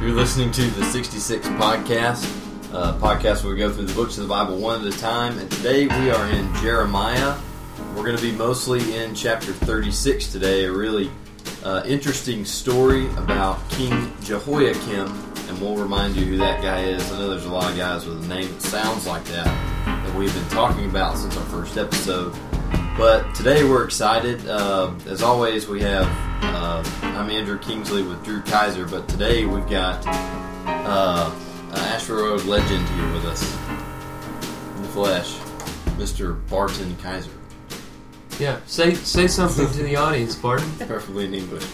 You're listening to the 66 podcast, podcast where we go through the books of the Bible one at a time. And today we are in Jeremiah. We're going to be mostly in chapter 36 today, a really uh, interesting story about King Jehoiakim. And we'll remind you who that guy is. I know there's a lot of guys with a name that sounds like that that we've been talking about since our first episode. But today we're excited. Uh, as always, we have uh, I'm Andrew Kingsley with Drew Kaiser, but today we've got uh, an Ashford Road legend here with us in the flesh, Mr. Barton Kaiser, Yeah, say say something to the audience, Barton. Preferably in English.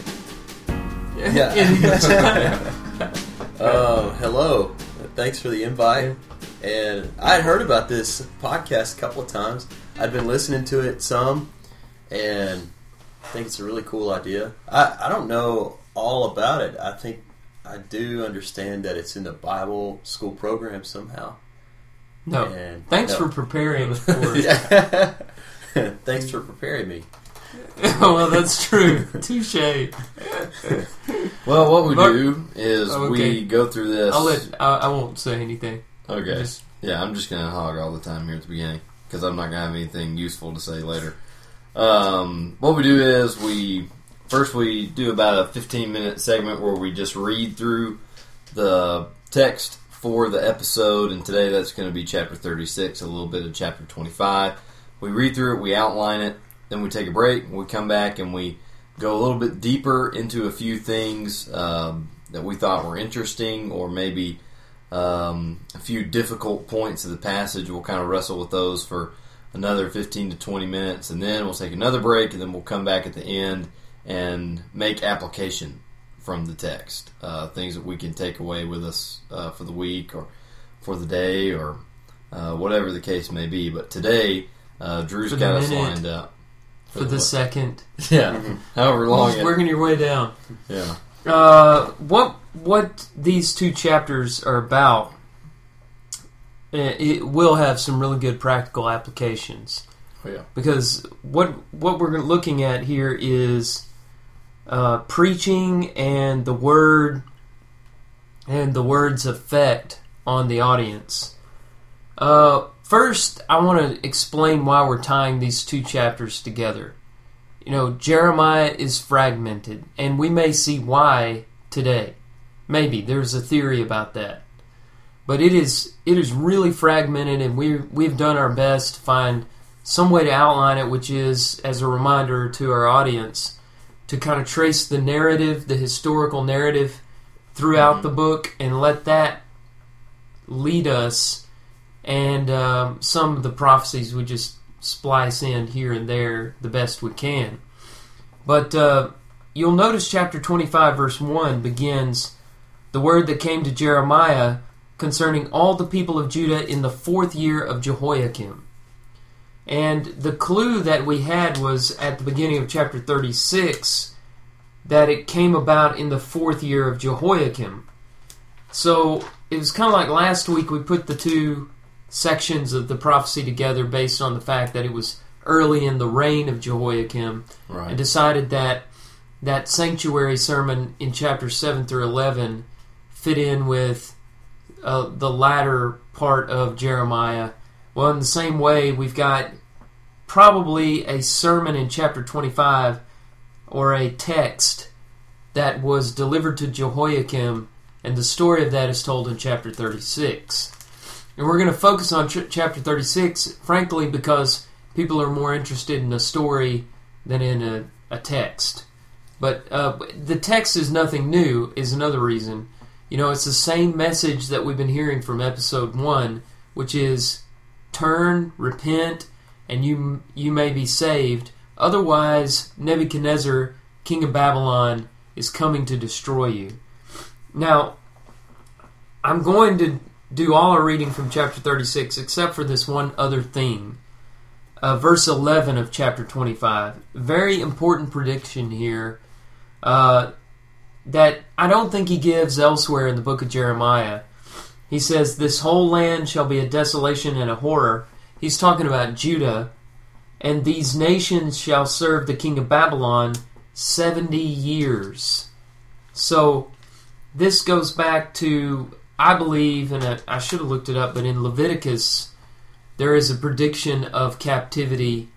Yeah. yeah. Oh, hello. Thanks for the invite. And I had heard about this podcast a couple of times. I'd been listening to it some, and I think it's a really cool idea. I, I don't know all about it. I think I do understand that it's in the Bible school program somehow. No, And- thanks no. for preparing for. Thanks for preparing me. well, that's true. Touche. Well, what we But- do is Oh, okay. we go through this. I'll let. I, I won't say anything. Okay. Just- Yeah, I'm just gonna hog all the time here at the beginning because I'm not gonna have anything useful to say later. Um, what we do is we first we do about a 15 minute segment where we just read through the text for the episode, and today that's going to be chapter 36, a little bit of chapter 25. We read through it, we outline it, then we take a break, we come back and we go a little bit deeper into a few things um, that we thought were interesting or maybe um, a few difficult points of the passage. We'll kind of wrestle with those for another 15 to 20 minutes, and then we'll take another break, and then we'll come back at the end and make application from the text. Uh, things that we can take away with us uh, for the week or for the day or uh, whatever the case may be. But today, uh, Drew's For got us lined up. For the second, Yeah, however long just working your way down. Yeah. Uh, what what these two chapters are about? Uh, It will have some really good practical applications. Oh, yeah. because what what we're looking at here is uh, preaching and the word and the word's effect on the audience. Uh, first, I want to explain why we're tying these two chapters together. You know, Jeremiah is fragmented, and we may see why today. Maybe there's a theory about that, but it is it is really fragmented, and we we've done our best to find some way to outline it, which is as a reminder to our audience to kind of trace the narrative, the historical narrative throughout the book, and let that lead us. And um, some of the prophecies we just splice in here and there the best we can. But uh, you'll notice chapter 25, verse 1 begins the word that came to Jeremiah concerning all the people of Judah in the fourth year of Jehoiakim. And the clue that we had was at the beginning of chapter 36 that it came about in the fourth year of Jehoiakim. So it was kind of like last week we put the two sections of the prophecy together based on the fact that it was early in the reign of Jehoiakim and decided that that sanctuary sermon in chapter 7 through 11 fit in with uh, the latter part of Jeremiah. Well, in the same way, we've got probably a sermon in chapter 25 or a text that was delivered to Jehoiakim, and the story of that is told in chapter 36. And we're going to focus on ch- chapter 36, frankly, because people are more interested in a story than in a, a text. But uh, the text is nothing new, is another reason. You know, it's the same message that we've been hearing from episode 1, which is turn, repent, and you you may be saved. Otherwise, Nebuchadnezzar, king of Babylon, is coming to destroy you. Now, I'm going to do all our reading from chapter 36 except for this one other thing. Uh, verse 11 of chapter 25. Very important prediction here uh, that I don't think he gives elsewhere in the book of Jeremiah. He says, This whole land shall be a desolation and a horror. He's talking about Judah. And these nations shall serve the king of Babylon 70 years. So this goes back to, I believe, and I, should have looked it up, but in Leviticus, there is a prediction of captivity,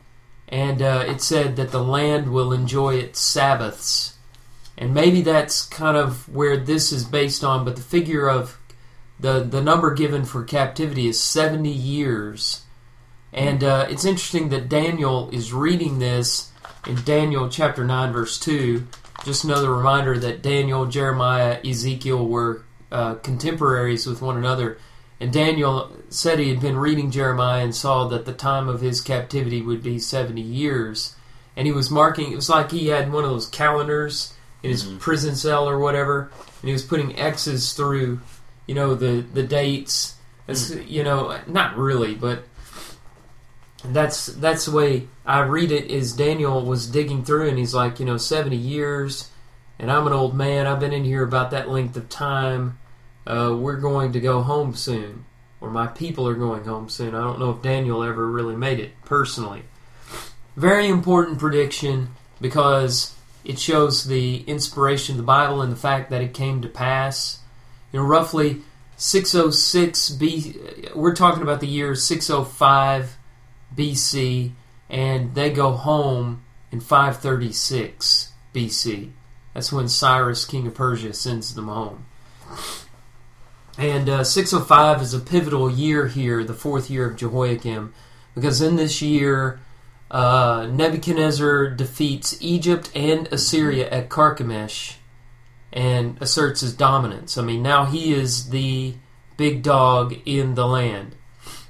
and uh, it said that the land will enjoy its Sabbaths. And maybe that's kind of where this is based on, but the figure of the, the number given for captivity is 70 years. And uh, it's interesting that Daniel is reading this in Daniel chapter 9, verse 2. Just another reminder that Daniel, Jeremiah, Ezekiel were uh, contemporaries with one another. And Daniel said he had been reading Jeremiah and saw that the time of his captivity would be 70 years. And he was marking, it was like he had one of those calendars in his Mhm. prison cell or whatever, and he was putting X's through, you know, the, the dates. It's, You know, not really, but that's that's the way I read it. Is Daniel was digging through, and he's like, you know, seventy years, and I'm an old man. I've been in here about that length of time. Uh, we're going to go home soon, or my people are going home soon. I don't know if Daniel ever really made it personally. Very important prediction because it shows the inspiration of the Bible and the fact that it came to pass. You know, roughly 606 B. We're talking about the year 605 BC, and they go home in 536 BC. That's when Cyrus, king of Persia, sends them home. And uh, 605 is a pivotal year here, the fourth year of Jehoiakim, because in this year, uh, Nebuchadnezzar defeats Egypt and Assyria at Carchemish and asserts his dominance. I mean, now he is the big dog in the land,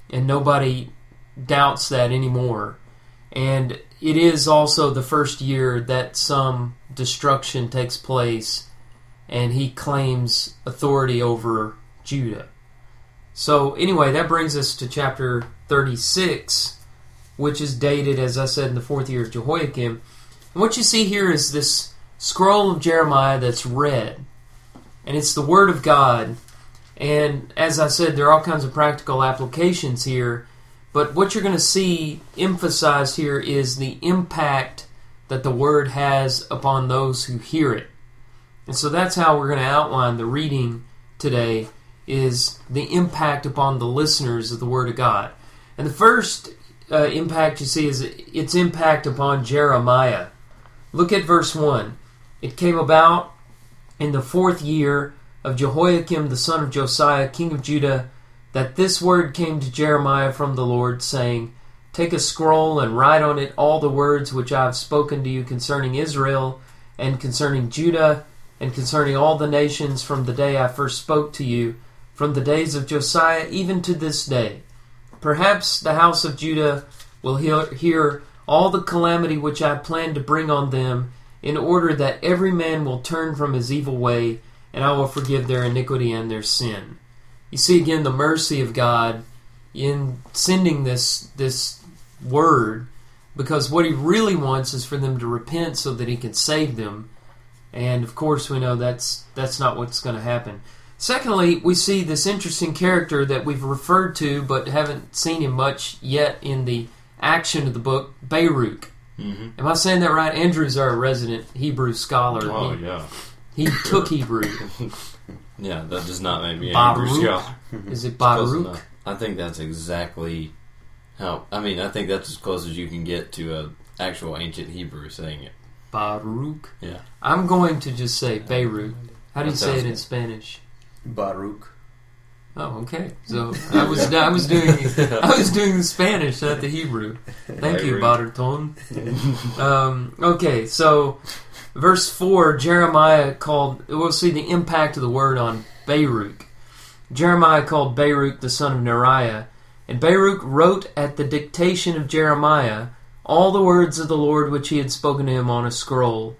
and nobody doubts that anymore. And it is also the first year that some destruction takes place, and he claims authority over Judah. So, anyway, that brings us to chapter 36, which is dated, as I said, in the fourth year of Jehoiakim. And what you see here is this scroll of Jeremiah that's read, and it's the Word of God. And as I said, there are all kinds of practical applications here. But what you're going to see emphasized here is the impact that the Word has upon those who hear it. And so that's how we're going to outline the reading today is the impact upon the listeners of the Word of God. And the first uh, impact you see is its impact upon Jeremiah. Look at verse 1. It came about in the fourth year of Jehoiakim the son of Josiah, king of Judah, that this word came to Jeremiah from the Lord, saying, Take a scroll and write on it all the words which I have spoken to you concerning Israel, and concerning Judah, and concerning all the nations from the day I first spoke to you, from the days of Josiah even to this day. Perhaps the house of Judah will hear, all the calamity which I plan to bring on them, in order that every man will turn from his evil way, and I will forgive their iniquity and their sin. You see again the mercy of God in sending this this word, because what He really wants is for them to repent so that He can save them. And of course, we know that's that's not what's going to happen. Secondly, we see this interesting character that we've referred to but haven't seen him much yet in the action of the book, Baruch. Mm-hmm. Am I saying that right? Andrew's our resident Hebrew scholar. Oh he, yeah, he took Hebrew. yeah. That does not make me Baruch? angry, Scott. Is it Baruch? I think that's exactly how. I mean, I think that's as close as you can get to a actual ancient Hebrew saying it. Baruch. Yeah. I'm going to just say Beirut. How do you say it in. Spanish? Baruch. Oh, okay. So I was I was doing I was doing the Spanish, not the Hebrew. Thank you, Beirut. Baruton. Um, okay, so verse four, Jeremiah called. We'll see the impact of the word on Baruch. Jeremiah called Baruch the son of Neriah, and Baruch wrote at the dictation of Jeremiah all the words of the Lord which he had spoken to him on a scroll.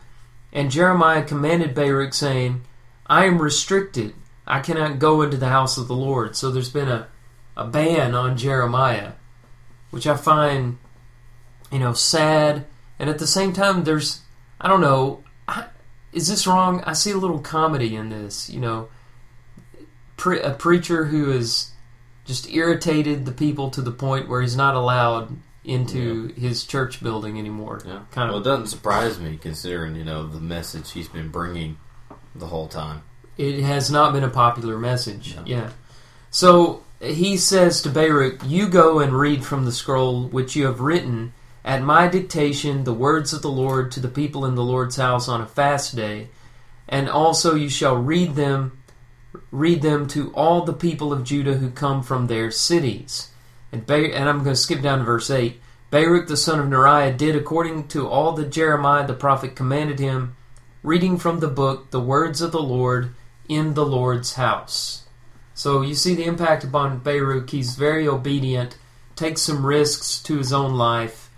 And Jeremiah commanded Baruch, saying, I am restricted. I cannot go into the house of the Lord. So there's been a, a ban on Jeremiah, which I find, you know, sad. And at the same time, there's, I don't know, I, is this wrong? I see a little comedy in this, you know. Pre- a preacher who has just irritated the people to the point where he's not allowed into his church building anymore. Yeah. Kind Well, of it doesn't surprise me considering you know the message he's been bringing the whole time. It has not been a popular message. No. Yeah. So he says to Baruch, You go and read from the scroll which you have written at my dictation the words of the Lord to the people in the Lord's house on a fast day, and also you shall read them read them to all the people of Judah who come from their cities. And, ba- and I'm going to skip down to verse 8. Baruch the son of Neriah did according to all that Jeremiah the prophet commanded him, reading from the book the words of the Lord in the Lord's house. So you see the impact upon Baruch. He's very obedient, takes some risks to his own life.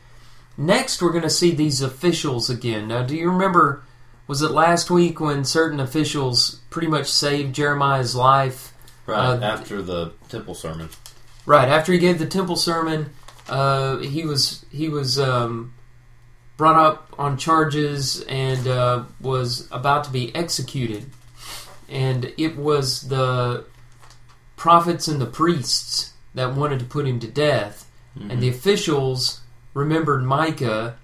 Next, we're going to see these officials again. Now, do you remember, was it last week when certain officials pretty much saved Jeremiah's life? Right Uh, after the temple sermon. Right after he gave the temple sermon, uh, he was he was um, brought up on charges and uh, was about to be executed, and it was the prophets and the priests that wanted to put him to death, and the officials remembered Micah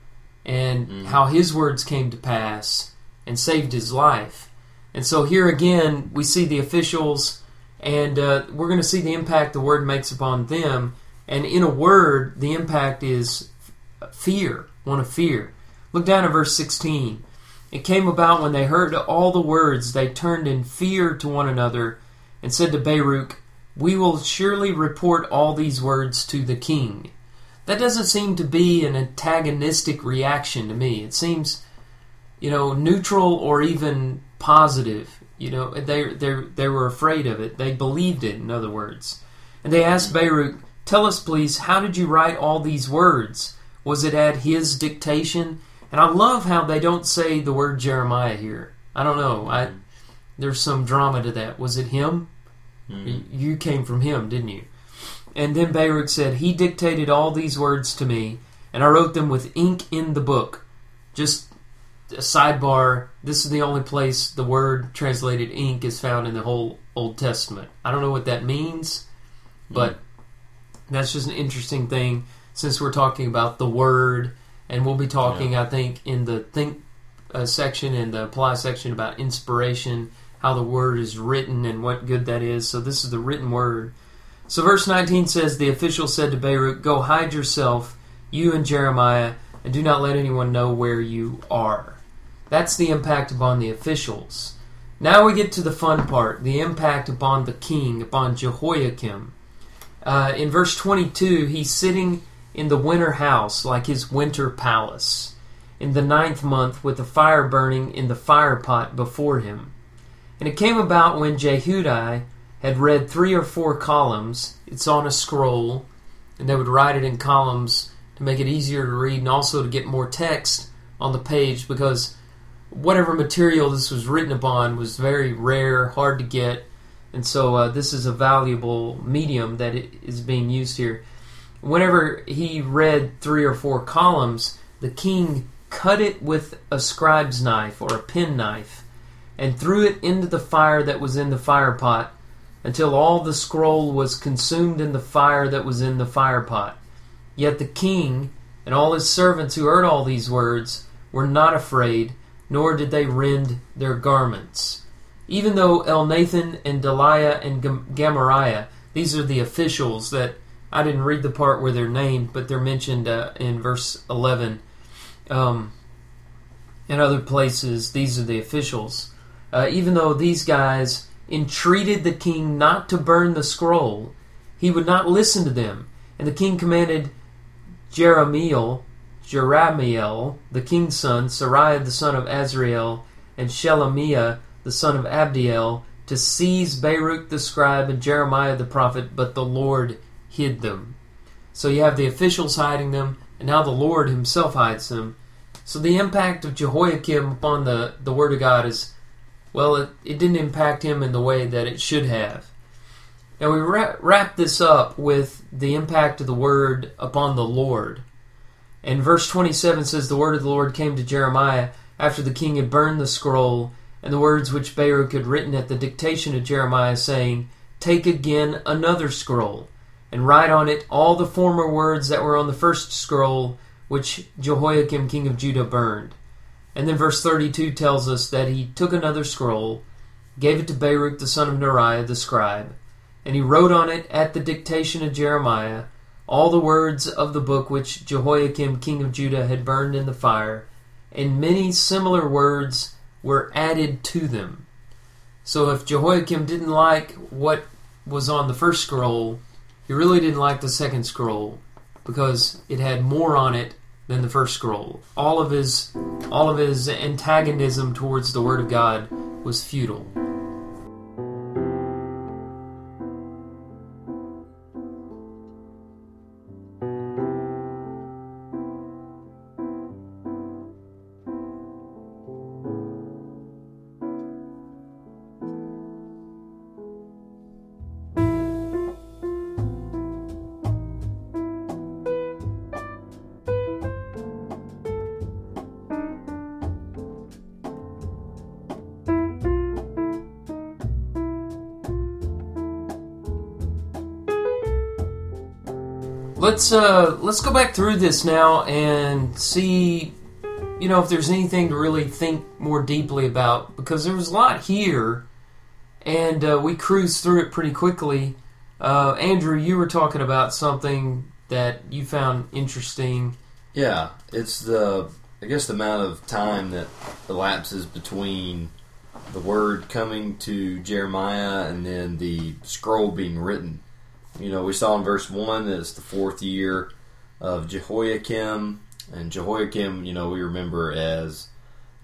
and Mhm. how his words came to pass and saved his life. And so here again, we see the officials, and uh, we're going to see the impact the word makes upon them. And in a word, the impact is fear, one of fear. Look down at verse 16. It came about when they heard all the words, they turned in fear to one another and said to Baruch, We will surely report all these words to the king. That doesn't seem to be an antagonistic reaction to me. It seems, you know, neutral or even positive. You know, they they they were afraid of it. They believed it. In other words, and they asked Baruch, "Tell us, please, how did you write all these words? Was it at his dictation?" And I love how they don't say the word Jeremiah here. I don't know. I there's some drama to that. Was it him? Mhm. You came from him, didn't you? And then Baruch said, He dictated all these words to me, and I wrote them with ink in the book. Just a sidebar this is the only place the word translated ink is found in the whole Old Testament. I don't know what that means, but that's just an interesting thing since we're talking about the word, and we'll be talking, I think, in the think uh, section and the apply section about inspiration, how the word is written and what good that is. So this is the written word. So verse 19 says, The official said to Baruch, Go hide yourself, you and Jeremiah, and do not let anyone know where you are. That's the impact upon the officials. Now we get to the fun part the impact upon the king, upon Jehoiakim. Uh, in verse 22, he's sitting in the winter house like his winter palace, in the ninth month, with the fire burning in the fire pot before him. And it came about when Jehudi had read three or four columns, it's on a scroll, and they would write it in columns to make it easier to read and also to get more text on the page because whatever material this was written upon was very rare, hard to get, and so uh, this is a valuable medium that is being used here. Whenever he read three or four columns, the king cut it with a scribe's knife or a pen knife and threw it into the fire that was in the fire pot until all the scroll was consumed in the fire that was in the fire pot. Yet the king and all his servants who heard all these words were not afraid, nor did they rend their garments. Even though Elnathan and Delaiah and Gam- Gamariah, these are the officials that I didn't read the part where they're named, but they're mentioned uh, in verse 11. Um, in other places, these are the officials. Uh, even though these guys entreated the king not to burn the scroll, he would not listen to them. And the king commanded Jeremiel, Jeramiel, the king's son, Seraiah the son of Azriel, and Shelemiah the son of Abdiel, to seize Baruch the scribe and Jeremiah the prophet, but the Lord hid them. So you have the officials hiding them, and now the Lord himself hides them. So the impact of Jehoiakim upon the, the word of God is, well, it, it didn't impact him in the way that it should have. Now we wrap, wrap this up with the impact of the word upon the Lord. And verse 27 says, The word of the Lord came to Jeremiah after the king had burned the scroll, and the words which Baruch had written at the dictation of Jeremiah, saying, Take again another scroll, and write on it all the former words that were on the first scroll, which Jehoiakim king of Judah burned. And then verse 32 tells us that he took another scroll, gave it to Baruch the son of Neriah the scribe, and he wrote on it at the dictation of Jeremiah all the words of the book which Jehoiakim king of Judah had burned in the fire, and many similar words were added to them. So if Jehoiakim didn't like what was on the first scroll, he really didn't like the second scroll because it had more on it than the first scroll. All of his all of his antagonism towards the word of God was futile. Let's uh let's go back through this now and see you know if there's anything to really think more deeply about because there was a lot here and uh, we cruised through it pretty quickly. Uh, Andrew, you were talking about something that you found interesting. Yeah, it's the I guess the amount of time that elapses between the word coming to Jeremiah and then the scroll being written. You know, we saw in verse one that it's the fourth year of Jehoiakim, and Jehoiakim, you know, we remember as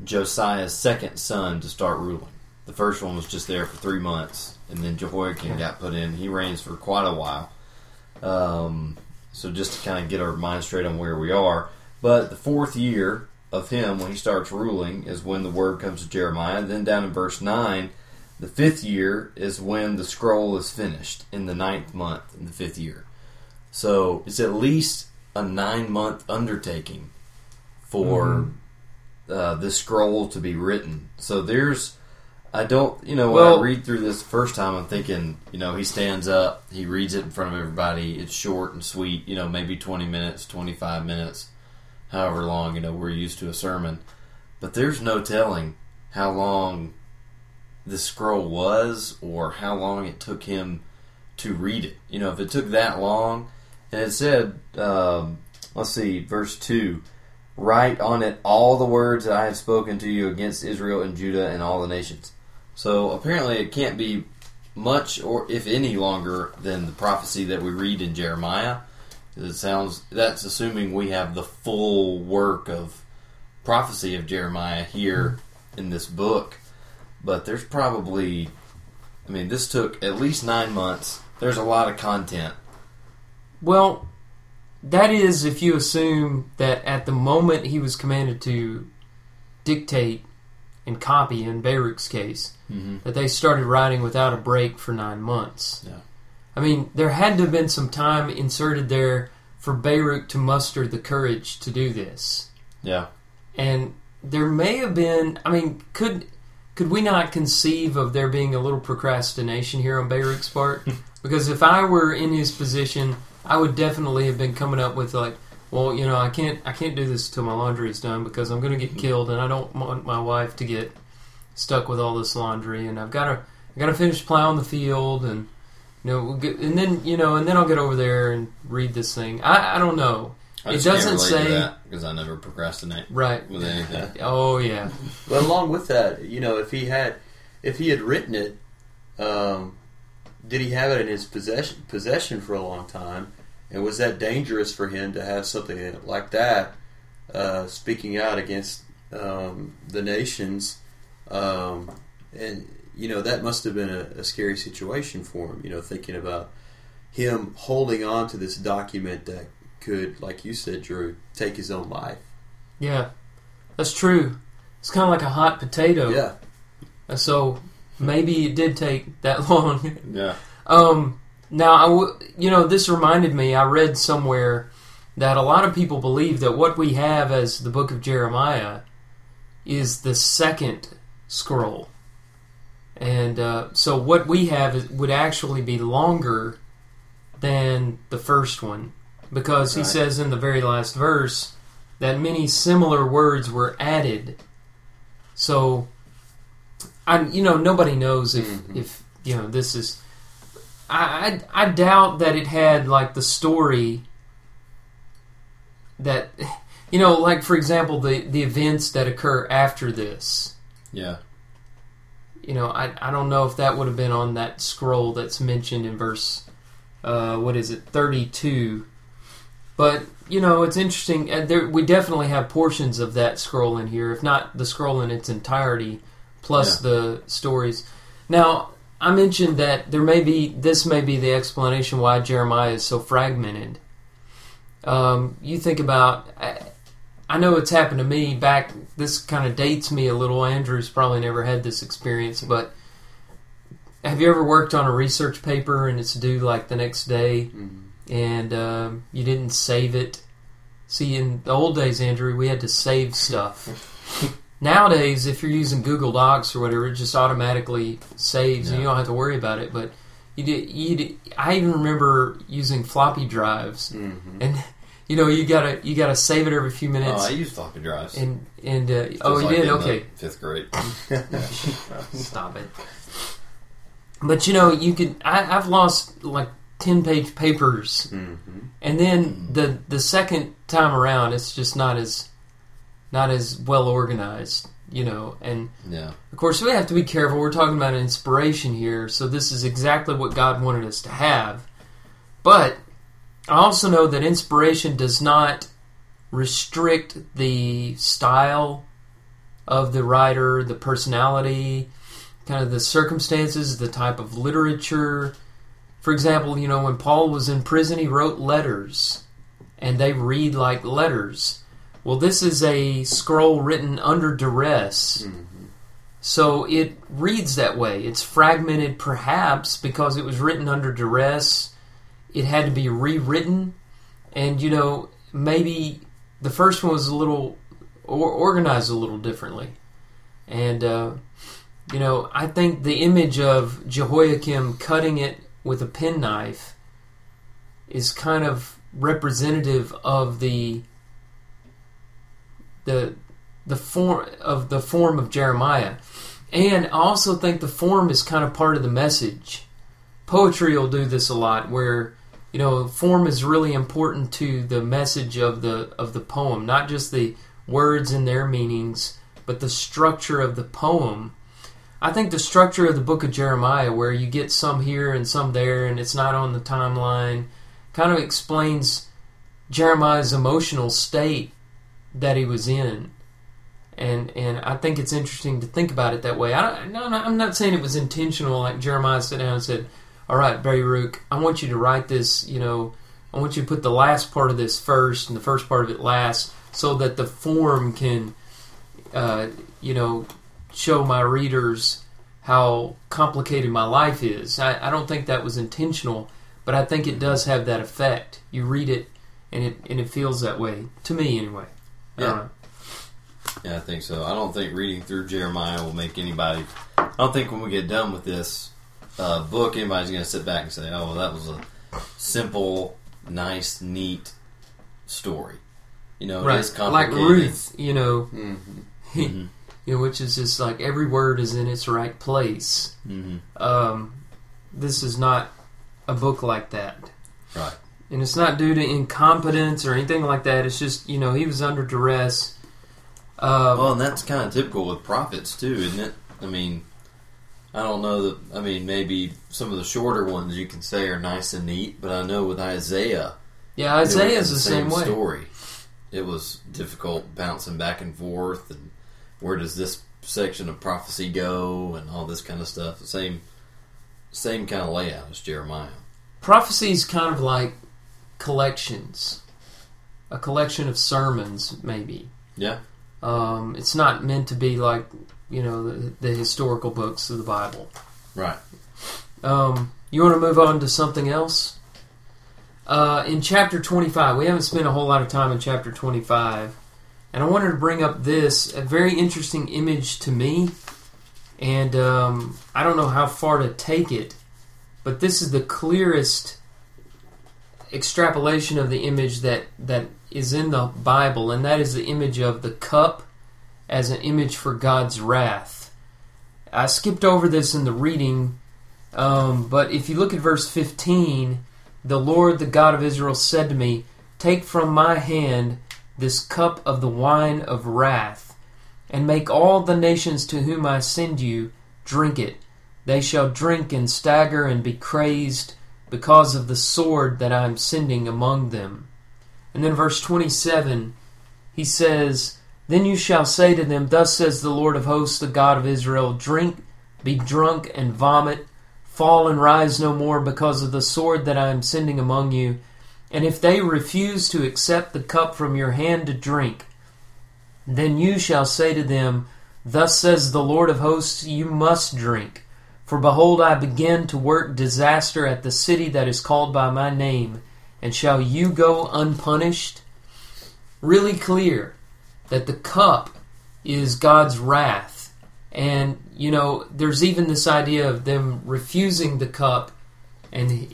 Josiah's second son to start ruling. The first one was just there for three months, and then Jehoiakim got put in. He reigns for quite a while. Um, so just to kind of get our mind straight on where we are. But the fourth year of him, when he starts ruling, is when the word comes to Jeremiah. Then down in verse 9, the fifth year is when the scroll is finished, in the ninth month, in the fifth year. So it's at least a nine month undertaking for uh, this scroll to be written. So there's. I don't, you know, when I read through this the first time, I'm thinking, you know, he stands up, he reads it in front of everybody. It's short and sweet, you know, maybe 20 minutes, 25 minutes, however long, you know, we're used to a sermon. But there's no telling how long the scroll was or how long it took him to read it. You know, if it took that long, and it said, um, let's see, verse 2 Write on it all the words that I have spoken to you against Israel and Judah and all the nations. So apparently it can't be much or if any longer than the prophecy that we read in Jeremiah. It sounds that's assuming we have the full work of prophecy of Jeremiah here in this book. But there's probably I mean this took at least 9 months. There's a lot of content. Well, that is if you assume that at the moment he was commanded to dictate and copy in Baruch's case, Mm-hmm. that they started writing without a break for nine months. Yeah. I mean, there had to have been some time inserted there for Baruch to muster the courage to do this. Yeah. And there may have been I mean, could could we not conceive of there being a little procrastination here on Baruch's part? because if I were in his position, I would definitely have been coming up with like, well, you know, I can't I can't do this till my laundry is done because I'm going to get killed and I don't want my wife to get stuck with all this laundry and I've got to I got to finish plowing the field and you know we'll get, and then you know and then I'll get over there and read this thing. I I don't know. I It doesn't can't say- that because I never procrastinate Right. with anything. Oh yeah. But along with that, you know, if he had, if he had written it, um, did he have it in his possession possession for a long time? And was that dangerous for him to have something like that uh, speaking out against um, the nations? Um, and you know that must have been a, a scary situation for him. You know, thinking about him holding on to this document that could, like you said, Drew, take his own life. Yeah, that's true. It's kind of like a hot potato. Yeah. And So maybe it did take that long. Yeah. um, now, I w- you know, this reminded me. I read somewhere that a lot of people believe that what we have as the Book of Jeremiah is the second scroll, and uh, so what we have is, would actually be longer than the first one, because he Right. says in the very last verse that many similar words were added. So I you know nobody knows if Mhm. if you know this is. I, I I doubt that it had like the story that you know like for example the the events that occur after this. Yeah. You know I I don't know if that would have been on that scroll that's mentioned in verse uh, what is it thirty two. But you know, it's interesting. Uh, there, we definitely have portions of that scroll in here, if not the scroll in its entirety, plus the stories. Now, I mentioned that there may be this may be the explanation why Jeremiah is so fragmented. Um, you think about, I, I know it's happened to me back. This kind of dates me a little. Andrew's probably never had this experience, but have you ever worked on a research paper and it's due like the next day? Mhm. And um, you didn't save it. See, in the old days, Andrew, we had to save stuff. Nowadays, if you're using Google Docs or whatever, it just automatically saves, and you don't have to worry about it. But you did. You did, I even remember using floppy drives, Mhm. and you know you gotta you gotta save it every few minutes. Oh, minutes. I used floppy drives. and and uh, oh, you like did okay. Fifth grade. Stop it. But you know, you could. I, I've lost like ten page papers Mhm. and then the the second time around it's just not as not as well organized you know and Yeah. of course we have to be careful we're talking about inspiration here so this is exactly what god wanted us to have but i also know that inspiration does not restrict the style of the writer the personality kind of the circumstances the type of literature for example, you know, when Paul was in prison, he wrote letters, and they read like letters. Well, this is a scroll written under duress, Mhm. so it reads that way. It's fragmented, perhaps, because it was written under duress. It had to be rewritten, and you know, maybe the first one was a little or organized a little differently, and uh, you know, I think the image of Jehoiakim cutting it with a penknife is kind of representative of the the the form of the form of Jeremiah. And I also think the form is kind of part of the message. Poetry will do this a lot where you know form is really important to the message of the of the poem, not just the words and their meanings, but the structure of the poem. I think the structure of the book of Jeremiah, where you get some here and some there, and it's not on the timeline, kind of explains Jeremiah's emotional state that he was in. And and I think it's interesting to think about it that way. I'm not saying it was intentional. Like Jeremiah sat down and said, "All right, Rook, I want you to write this. You know, I want you to put the last part of this first and the first part of it last, so that the form can, uh, you know, show my readers how complicated my life is. I, I don't think that was intentional, but I think it does have that effect. You read it, and it and it feels that way to me anyway. Yeah. know. Yeah, I think so. I don't think reading through Jeremiah will make anybody. I don't think when we get done with this uh, book, anybody's going to sit back and say, "Oh, well, that was a simple, nice, neat story." You know, it is complicated. Like. Ruth, you know, Mhm. Mhm. You know, which is just like every word is in its right place. Mhm. Um, this is not a book like that. Right. And it's not due to incompetence or anything like that. It's just, you know, he was under duress. Um, Well, and that's kind of typical with prophets too, isn't it? I mean, I don't know that. I mean, maybe some of the shorter ones you can say are nice and neat, but I know with Isaiah, yeah, it was Isaiah's the same, way. story. It was difficult bouncing back and forth, and where does this section of prophecy go, and all this kind of stuff. The same, same kind of layout as Jeremiah. Prophecy is kind of like collections, a collection of sermons, maybe. Yeah. Um, it's not meant to be like, you know, the, the historical books of the Bible. Right. Um, you want to move on to something else? Uh, in chapter 25, we haven't spent a whole lot of time in chapter 25, and I wanted to bring up this, a very interesting image to me, and um, I don't know how far to take it, but this is the clearest extrapolation of the image that, that is in the Bible, and that is the image of the cup as an image for God's wrath. I skipped over this in the reading, um, but if you look at verse 15, the Lord, the God of Israel, said to me, Take from my hand this cup of the wine of wrath, and make all the nations to whom I send you drink it. They shall drink and stagger and be crazed because of the sword that I am sending among them. And then verse 27, he says, Then you shall say to them, Thus says the Lord of hosts, the God of Israel, Drink, be drunk, and vomit, fall and rise no more because of the sword that I am sending among you. And if they refuse to accept the cup from your hand to drink, then you shall say to them, Thus says the Lord of hosts, You must drink. For behold, I begin to work disaster at the city that is called by my name, and shall you go unpunished? Really clear that the cup is God's wrath. And, you know, there's even this idea of them refusing the cup and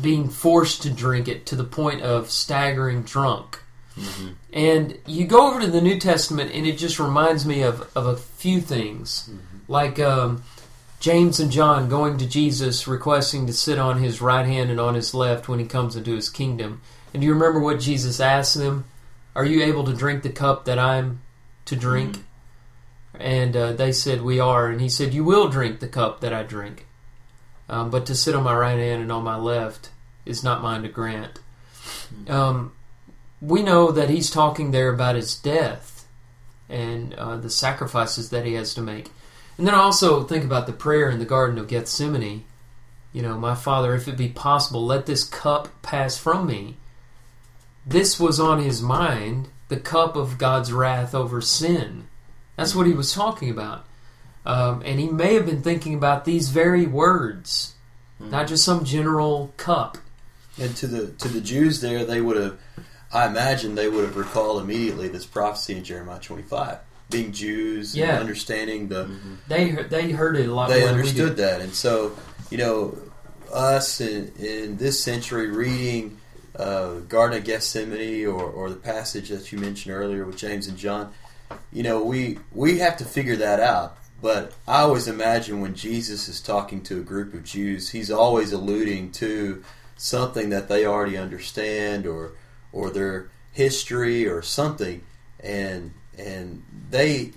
being forced to drink it to the point of staggering drunk. Mm-hmm. And you go over to the New Testament, and it just reminds me of, of a few things. Mm-hmm. Like um, James and John going to Jesus requesting to sit on his right hand and on his left when he comes into his kingdom. And do you remember what Jesus asked them? Are you able to drink the cup that I'm to drink? And uh, they said, We are. And he said, You will drink the cup that I drink. Um, but to sit on my right hand and on my left is not mine to grant. Um, we know that he's talking there about his death and uh, the sacrifices that he has to make. And then I also think about the prayer in the Garden of Gethsemane. You know, my Father, if it be possible, let this cup pass from me. This was on his mind, the cup of God's wrath over sin. That's what he was talking about. Um, and he may have been thinking about these very words, not just some general cup. And to the to the Jews there, they would have, I imagine, they would have recalled immediately this prophecy in Jeremiah 25. Being Jews Yeah. and understanding the, They he- they heard it a lot they more than we understood that, and so you know, us in, in this century reading uh, Garden of Gethsemane or, or the passage that you mentioned earlier with James and John, you know, we we have to figure that out. But I always imagine when Jesus is talking to a group of Jews, he's always alluding to something that they already understand or or their history or something, and and they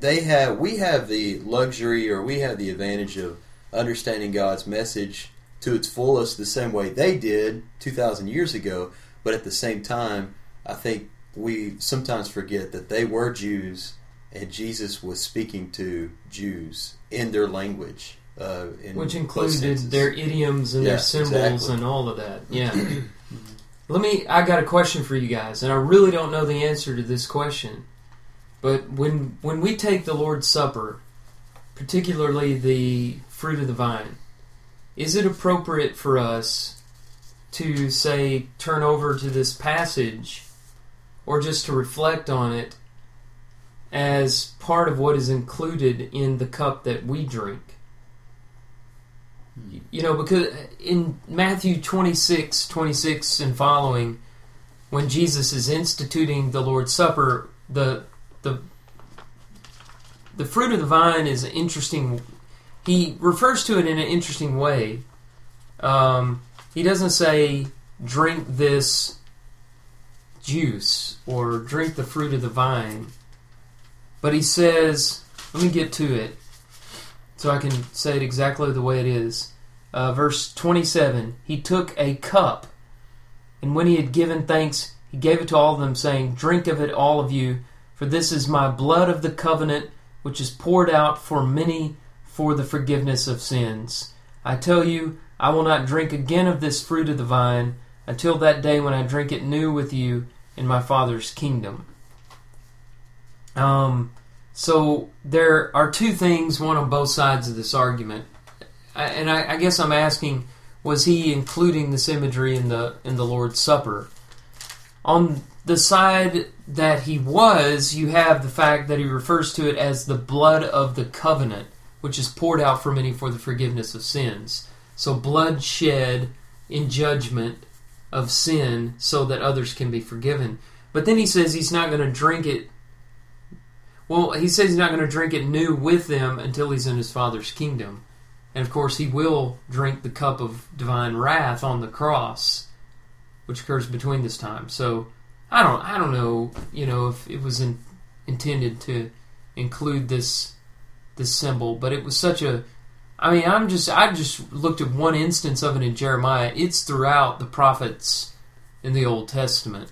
they have we have the luxury or we have the advantage of understanding God's message to its fullest the same way they did 2000 years ago. But at the same time I think we sometimes forget that they were Jews and Jesus was speaking to Jews in their language uh, in which included their idioms and Yeah, their symbols exactly. and all of that. Yeah. Let me. I got a question for you guys, and I really don't know the answer to this question. But when when we take the Lord's Supper, particularly the fruit of the vine, is it appropriate for us to say turn over to this passage, or just to reflect on it as part of what is included in the cup that we drink? You know, because in Matthew 26, 26 and following, when Jesus is instituting the Lord's Supper, the the the fruit of the vine is an interesting. He refers to it in an interesting way. Um, he doesn't say drink this juice or drink the fruit of the vine, but he says, let me get to it so I can say it exactly the way it is. Uh, verse 27 He took a cup, and when he had given thanks, he gave it to all of them, saying, Drink of it, all of you, for this is my blood of the covenant, which is poured out for many for the forgiveness of sins. I tell you, I will not drink again of this fruit of the vine until that day when I drink it new with you in my Father's kingdom. Um, so there are two things, one on both sides of this argument, I, and I, I guess I'm asking: Was he including this imagery in the in the Lord's Supper? On the side that he was, you have the fact that he refers to it as the blood of the covenant, which is poured out for many for the forgiveness of sins. So blood shed in judgment of sin, so that others can be forgiven. But then he says he's not going to drink it Well, he says he's not going to drink it new with them until he's in his father's kingdom. And of course, he will drink the cup of divine wrath on the cross, which occurs between this time. So, I don't, I don't know, you know, if it was in, intended to include this, this symbol, but it was such a. I mean, I'm just, I just looked at one instance of it in Jeremiah. It's throughout the prophets in the Old Testament.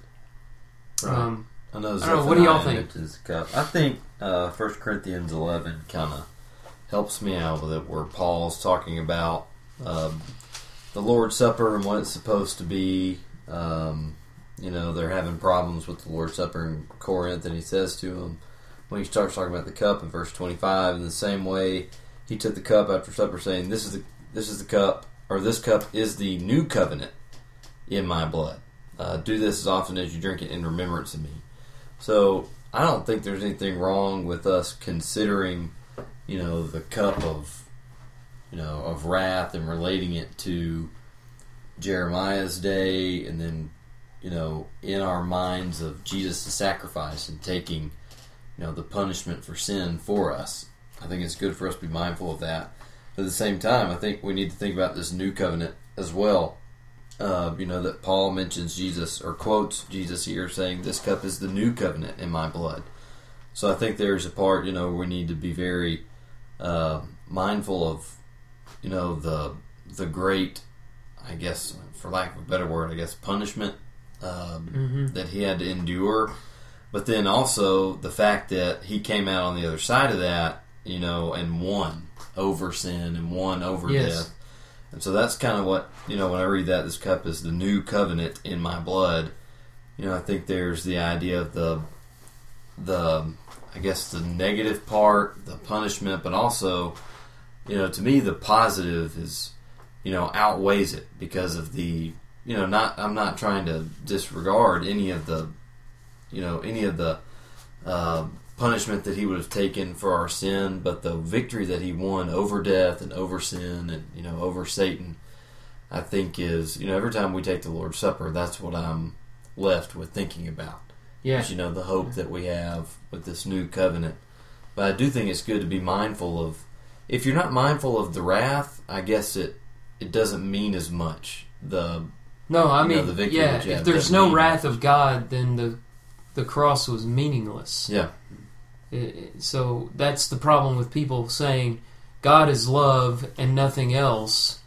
Right. Um, I know. I don't know, what do y'all think? cup. I think uh, 1 Corinthians 11 kind of helps me out with it, where Paul's talking about um, the Lord's Supper and what it's supposed to be. Um, you know, they're having problems with the Lord's Supper in Corinth, and he says to them, when he starts talking about the cup in verse 25, in the same way he took the cup after supper, saying, "This is the this is the cup, or this cup is the new covenant in my blood. Uh, do this as often as you drink it in remembrance of me." So I don't think there's anything wrong with us considering, you know, the cup of, you know, of wrath and relating it to Jeremiah's day, and then, you know, in our minds of Jesus' sacrifice and taking, you know, the punishment for sin for us. I think it's good for us to be mindful of that. But at the same time, I think we need to think about this new covenant as well. Uh, you know that Paul mentions Jesus or quotes Jesus here saying, "This cup is the new covenant in my blood." So I think there's a part you know we need to be very uh, mindful of, you know the the great, I guess for lack of a better word, I guess punishment um, mhm. that he had to endure, but then also the fact that he came out on the other side of that, you know, and won over sin and won over Yes. death. And so that's kind of what, you know, when I read that, this cup is the new covenant in my blood. You know, I think there's the idea of the, the, I guess the negative part, the punishment, but also, you know, to me, the positive is, you know, outweighs it because of the, you know, not, I'm not trying to disregard any of the, you know, any of the, uh, punishment that he would have taken for our sin, but the victory that he won over death and over sin and you know over Satan, I think is you know every time we take the Lord's Supper, that's what I'm left with thinking about. Yeah. Is, you know the hope that we have with this new covenant. But I do think it's good to be mindful of. If you're not mindful of the wrath, I guess it it doesn't mean as much. The No, I you know, mean, the victory yeah. If there's no mean wrath of God, then the the cross was meaningless. yeah so that's the problem with people saying God is love and nothing else.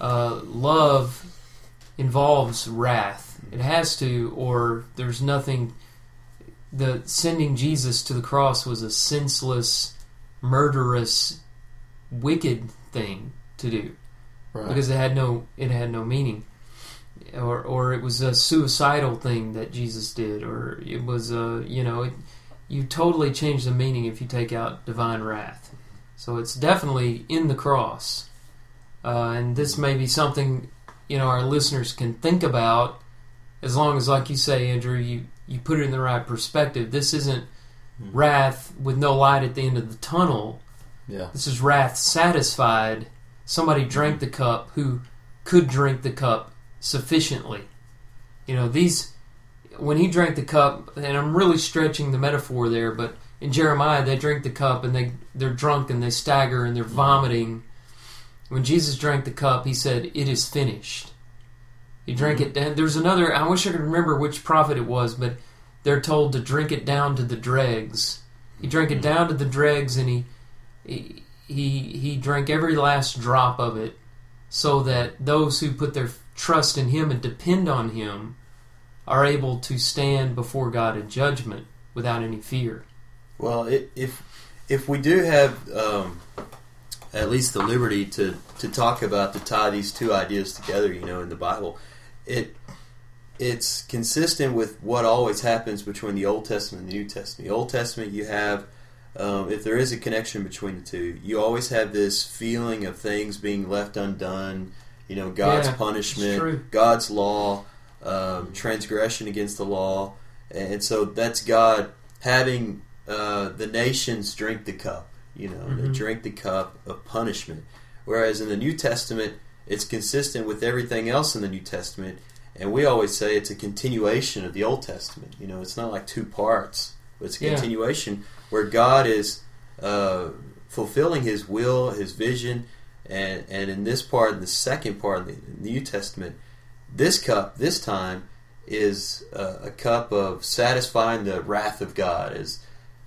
Uh, love involves wrath. It has to, or there's nothing. The sending Jesus to the cross was a senseless, murderous, wicked thing to do right. because it had no it had no meaning or or it was a suicidal thing that Jesus did or it was a you know it, you totally change the meaning if you take out divine wrath so it's definitely in the cross uh, and this may be something you know our listeners can think about as long as like you say Andrew you you put it in the right perspective this isn't Mhm. wrath with no light at the end of the tunnel yeah this is wrath satisfied. Somebody drank the cup who could drink the cup sufficiently. You know, these, when he drank the cup, and I'm really stretching the metaphor there, but in Jeremiah, they drink the cup and they, they're drunk and they stagger and they're vomiting. When Jesus drank the cup, he said, It is finished. He drank mm-hmm. it down. There's another, I wish I could remember which prophet it was, but they're told to drink it down to the dregs. He drank it mm-hmm. down to the dregs and he he he, he drank every last drop of it so that those who put their trust in him and depend on him are able to stand before God in judgment without any fear. Well, if if we do have um, at least the liberty to to talk about to tie these two ideas together, you know, in the Bible, it it's consistent with what always happens between the Old Testament and the New Testament. The Old Testament, you have um, if there is a connection between the two, you always have this feeling of things being left undone. You know, God's Yeah, punishment. God's law, um, transgression against the law, and so that's God having uh, the nations drink the cup. You know, they Mhm. drink the cup of punishment. Whereas in the New Testament, it's consistent with everything else in the New Testament, and we always say it's a continuation of the Old Testament. You know, it's not like two parts. but it's a Yeah. continuation where God is uh, fulfilling His will, His vision, and and in this part, in the second part of the New Testament, this cup this time is uh, a cup of satisfying the wrath of God, as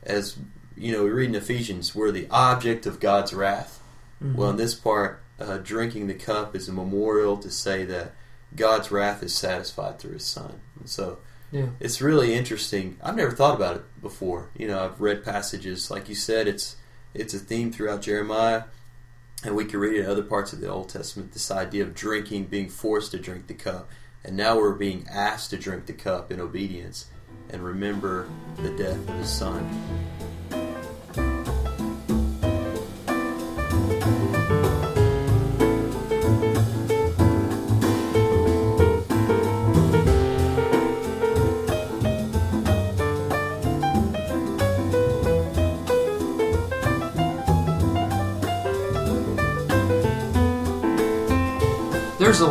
as you know, we read in Ephesians, we're the object of God's wrath. Mhm. Well, in this part, uh, drinking the cup is a memorial to say that God's wrath is satisfied through His Son. And so Yeah. it's really interesting. I've never thought about it before. You know, I've read passages like you said. It's it's a theme throughout Jeremiah, and we can read in other parts of the Old Testament. This idea of drinking, being forced to drink the cup, and now we're being asked to drink the cup in obedience and remember the death of His Son.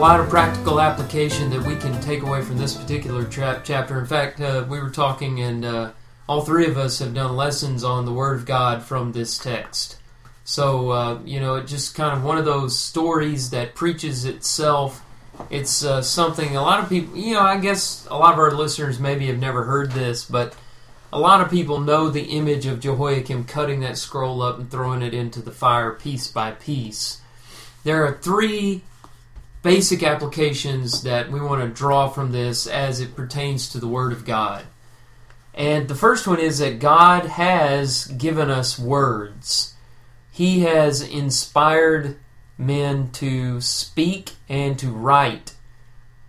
Lot of practical application that we can take away from this particular tra- chapter. In fact, uh, we were talking, and uh, all three of us have done lessons on the Word of God from this text. So, uh, you know, it's just kind of one of those stories that preaches itself. It's uh, something a lot of people, you know, I guess a lot of our listeners maybe have never heard this, but a lot of people know the image of Jehoiakim cutting that scroll up and throwing it into the fire piece by piece. There are three basic applications that we want to draw from this as it pertains to the Word of God. And the first one is that God has given us words. He has inspired men to speak and to write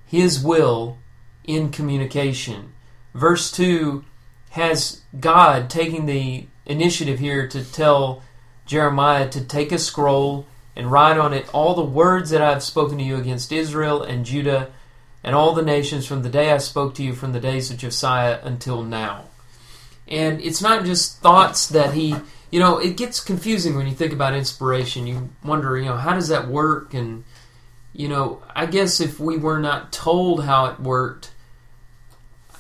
His will in communication. Verse 2 has God taking the initiative here to tell Jeremiah to take a scroll and write on it all the words that I have spoken to you against Israel and Judah and all the nations from the day I spoke to you from the days of Josiah until now. And it's not just thoughts that he, you know, it gets confusing when you think about inspiration. You wonder, you know, how does that work? And, you know, I guess if we were not told how it worked,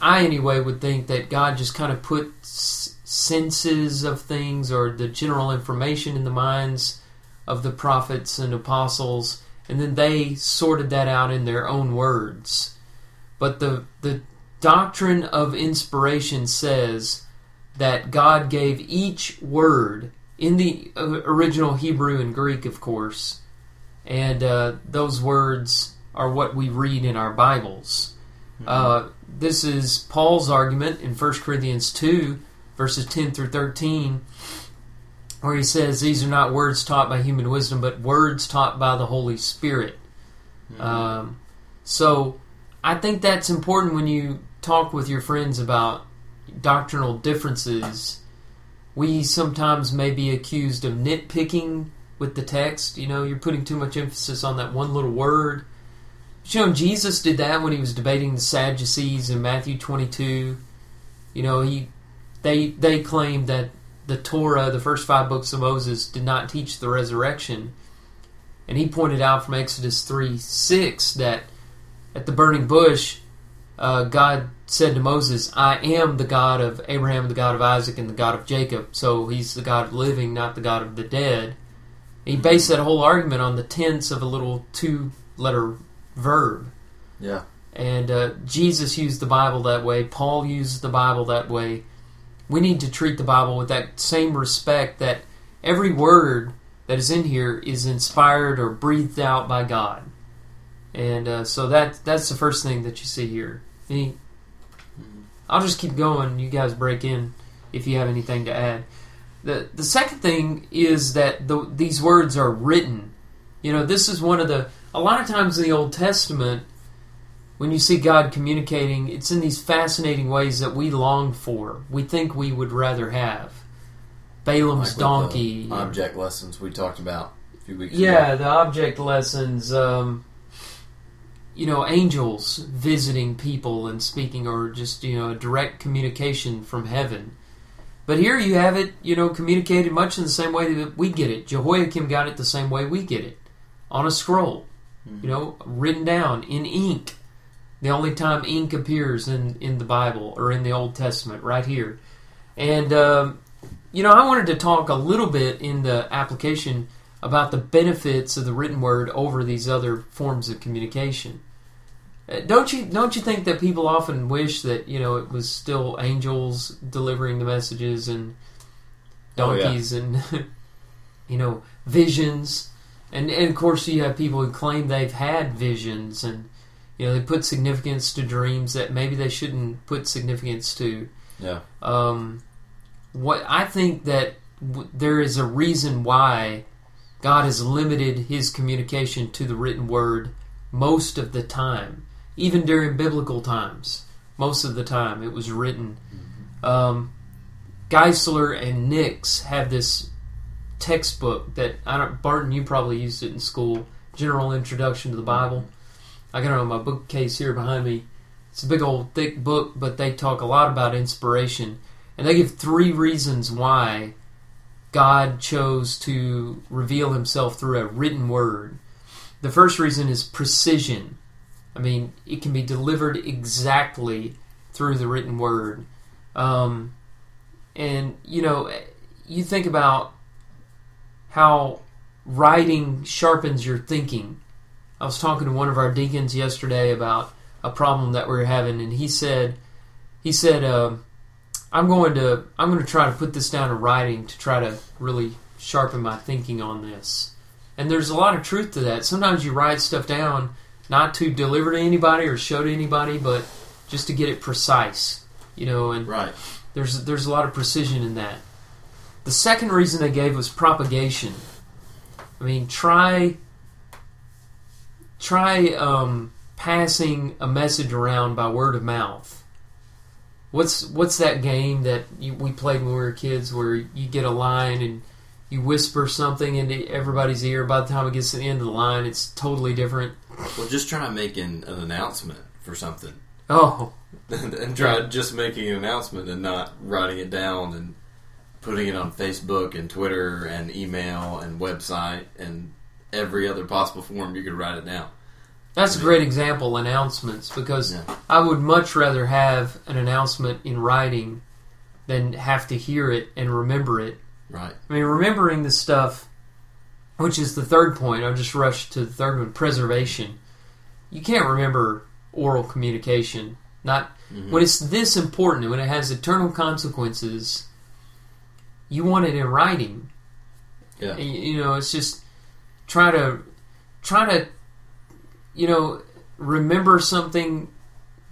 I anyway would think that God just kind of put senses of things or the general information in the minds of the prophets and apostles, and then they sorted that out in their own words. But the the doctrine of inspiration says that God gave each word in the uh, original Hebrew and Greek, of course, and uh, those words are what we read in our Bibles. Uh, this is Paul's argument in 1 Corinthians 2, verses 10 through 13 where he says these are not words taught by human wisdom, but words taught by the Holy Spirit. Um, so I think that's important when you talk with your friends about doctrinal differences. We sometimes may be accused of nitpicking with the text. You know, you're putting too much emphasis on that one little word. But, you know, Jesus did that when he was debating the Sadducees in Matthew 22. You know, he they they claimed that the Torah, the first five books of Moses, did not teach the resurrection. And he pointed out from Exodus 3 6 that at the burning bush, uh, God said to Moses, I am the God of Abraham, the God of Isaac, and the God of Jacob. So he's the God of living, not the God of the dead. He based that whole argument on the tense of a little two letter verb. Yeah. And uh, Jesus used the Bible that way. Paul used the Bible that way. We need to treat the Bible with that same respect that every word that is in here is inspired or breathed out by God. And uh, so that that's the first thing that you see here. Any, I'll just keep going. You guys break in if you have anything to add. The the second thing is that the, these words are written. You know, this is one of the a lot of times in the Old Testament when you see God communicating, it's in these fascinating ways that we long for. We think we would rather have. Balaam's Like donkey. object lessons we talked about a few weeks ago. Yeah, ago. the object lessons. Um, you know, angels visiting people and speaking, or just you know, a direct communication from heaven. But here you have it, you know, communicated much in the same way that we get it. Jehoiakim got it the same way we get it, on a scroll, you know, written down in ink. The only time ink appears in in the Bible or in the Old Testament, right here. And um, you know, I wanted to talk a little bit in the application about the benefits of the written word over these other forms of communication. Uh, Don't you don't you think that people often wish that you know it was still angels delivering the messages and Oh, yeah. donkeys and you know visions and and of course you have people who claim they've had visions and you know they put significance to dreams that maybe they shouldn't put significance to Yeah. um, what I think that w- there is a reason why God has limited His communication to the written word most of the time, even during biblical times. Most of the time, it was written. Um, Geisler and Nix have this textbook that I don't. Barton, you probably used it in school. General Introduction to the Bible. I got it on my bookcase here behind me. It's a big old thick book, but they talk a lot about inspiration. And they give three reasons why God chose to reveal himself through a written word. The first reason is precision. I mean, it can be delivered exactly through the written word. Um, and, you know, you think about how writing sharpens your thinking. I was talking to one of our deacons yesterday about a problem that we are having, and he said, he said, uh, I'm going to I'm going to try to put this down in writing to try to really sharpen my thinking on this. And there's a lot of truth to that. Sometimes you write stuff down not to deliver to anybody or show to anybody, but just to get it precise, you know. And Right. there's there's a lot of precision in that. The second reason they gave was propagation. I mean, try try um, passing a message around by word of mouth. What's what's that game that you, we played when we were kids, where you get a line and you whisper something into everybody's ear. By the time it gets to the end of the line, it's totally different. Well, just try making an announcement for something, Oh, and, and try just making an announcement and not writing it down and putting it on Facebook and Twitter and email and website and every other possible form you could write it down. That's a great example, announcements, because Yeah. I would much rather have an announcement in writing than have to hear it and remember it. Right. I mean, remembering the stuff, which is the third point, I'll just rush to the third one preservation. You can't remember oral communication. Not Mhm. when it's this important, and when it has eternal consequences, you want it in writing. Yeah. And, you know, it's just try to try to you know remember something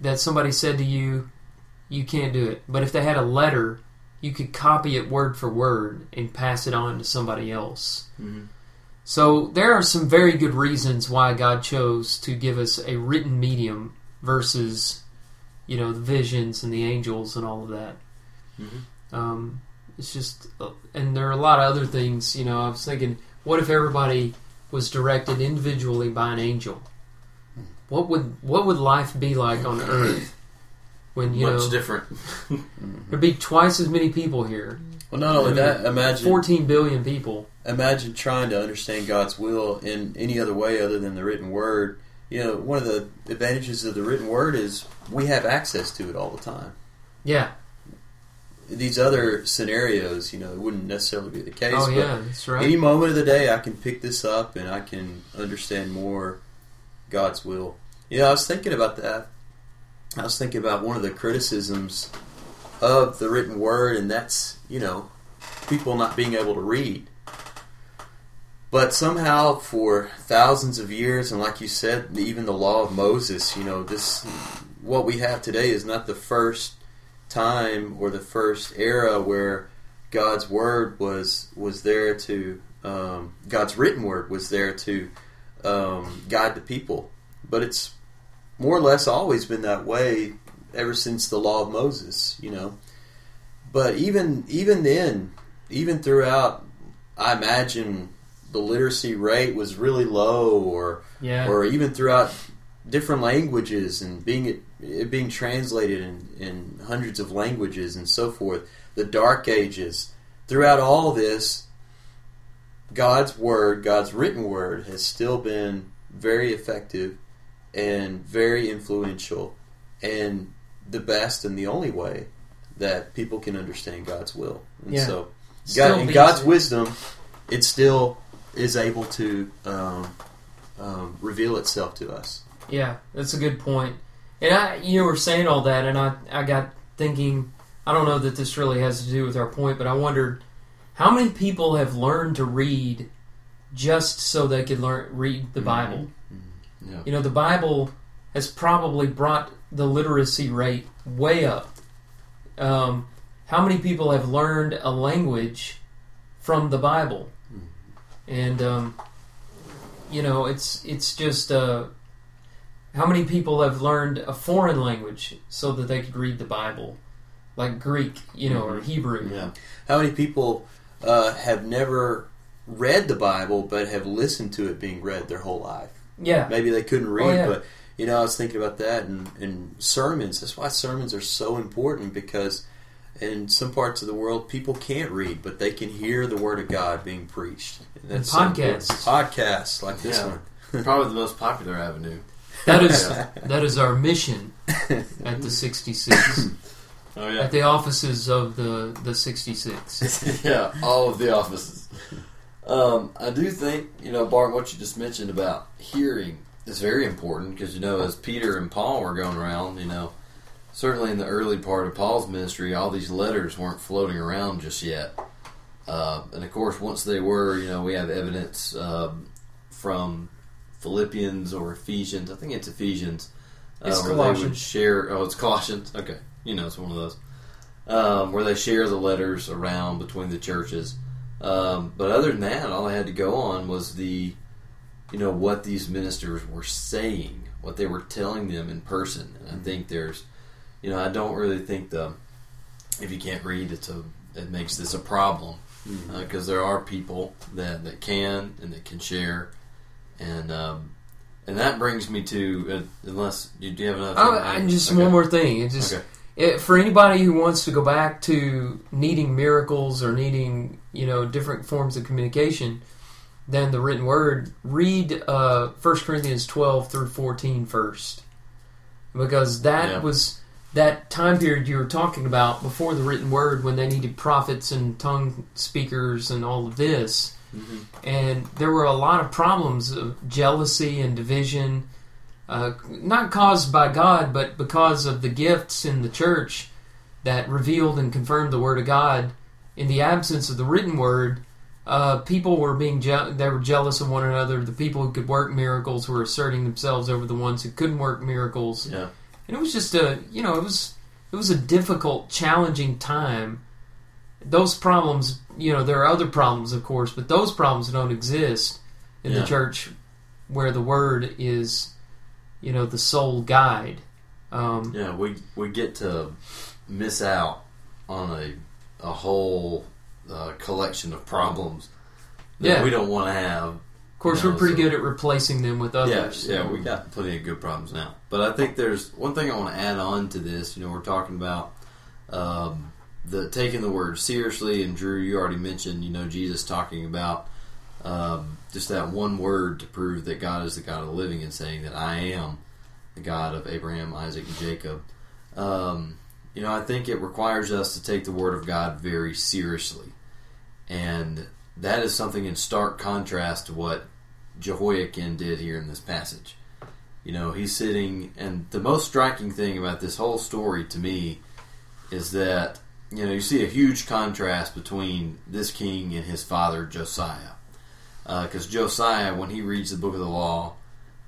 that somebody said to you. You can't do it. But if they had a letter, you could copy it word for word and pass it on to somebody else. Mhm. So there are some very good reasons why God chose to give us a written medium versus, you know, the visions and the angels and all of that. Mhm. Um, it's just, and there are a lot of other things. You know, I was thinking, what if everybody was directed individually by an angel? What would what would life be like on Earth when you Much know different. there'd be twice as many people here, Well, not only that, imagine fourteen billion people. imagine trying to understand God's will in any other way other than the written word. You know, one of the advantages of the written word is we have access to it all the time. Yeah. These other scenarios, you know, it wouldn't necessarily be the case. Oh but yeah, that's right. Any moment of the day, I can pick this up and I can understand more God's will. You know, I was thinking about that. I was thinking about one of the criticisms of the written word, and that's, you know, people not being able to read. But somehow, for thousands of years, and like you said, even the law of Moses, you know, this, what we have today is not the first time or the first era where God's word was was there to um, God's written word was there to um, guide the people, but it's more or less always been that way ever since the law of Moses, you know. But even even then, even throughout, I imagine the literacy rate was really low, or yeah. or even throughout different languages and being it, being translated in, in hundreds of languages and so forth. The Dark Ages, throughout all this, God's word, God's written word, has still been very effective and very influential, and the best and the only way that people can understand God's will. And Yeah. so, God, in God's wisdom, it still is able to um, um, reveal itself to us. Yeah, that's a good point. And I, you were saying all that, and I, I got thinking. I don't know that this really has to do with our point, but I wondered how many people have learned to read just so they could learn read the Mhm. Bible. Yeah. You know, the Bible has probably brought the literacy rate way up. Um, how many people have learned a language from the Bible? And um, you know, it's it's just uh, how many people have learned a foreign language so that they could read the Bible, like Greek, you know, or Hebrew. Yeah. How many people uh, have never read the Bible but have listened to it being read their whole life? Yeah, Maybe they couldn't read, Oh, yeah. but you know, I was thinking about that and, and sermons. That's why sermons are so important because in some parts of the world, people can't read, but they can hear the Word of God being preached. And that's so podcasts. podcasts like this Yeah. one. Probably the most popular avenue. That is that is our mission at the sixty six. Oh At the offices of the the 66. yeah, all of the offices. Um, I do think you know, Bart, what you just mentioned about hearing is very important because you know, as Peter and Paul were going around, you know, certainly in the early part of Paul's ministry, all these letters weren't floating around just yet. Uh, and of course, once they were, you know, we have evidence um, from Philippians or Ephesians. I think it's Ephesians. Uh, It's where they would Colossians. share. Oh, it's Colossians. Okay, you know, it's one of those um, where they share the letters around between the churches. Um, but other than that, all I had to go on was the, you know, what these ministers were saying, what they were telling them in person. And I think there's, you know, I don't really think the, if you can't read, it's a, it makes this a problem because there are people that that can and that can share, and um, and that brings me to uh, unless you do you have another. Oh, and just Okay. one more thing. It just Okay. it, for anybody who wants to go back to needing miracles or needing you know different forms of communication than the written word, read uh, 1 Corinthians 12 through 14 first, because that Yeah. was that time period you were talking about before the written word when they needed prophets and tongue speakers and all of this. Mhm. And there were a lot of problems of jealousy and division, uh, not caused by God, but because of the gifts in the church that revealed and confirmed the Word of God. In the absence of the written Word, uh, people were being je- they were jealous of one another. The people who could work miracles were asserting themselves over the ones who couldn't work miracles Yeah. and it was just a you know it was it was a difficult challenging time those problems you know there are other problems of course but those problems don't exist in Yeah. the church where the word is you know the sole guide um, Yeah, we we get to miss out on a a whole uh, collection of problems that Yeah. we don't want to have. of course No, we're pretty so- good at replacing them with others Yeah, yeah, we got plenty of good problems now. But I think there's one thing I want to add on to this. You know, we're talking about um, the taking the word seriously, and Drew, you already mentioned. You know, Jesus talking about um, just that one word to prove that God is the God of the living, and saying that I am the God of Abraham, Isaac, and Jacob. Um, you know, I think it requires us to take the word of God very seriously, and that is something in stark contrast to what Jehoiakim did here in this passage. You know, he's sitting, and the most striking thing about this whole story to me is that, you know, you see a huge contrast between this king and his father, Josiah. Uh, because Josiah, when he reads the book of the law,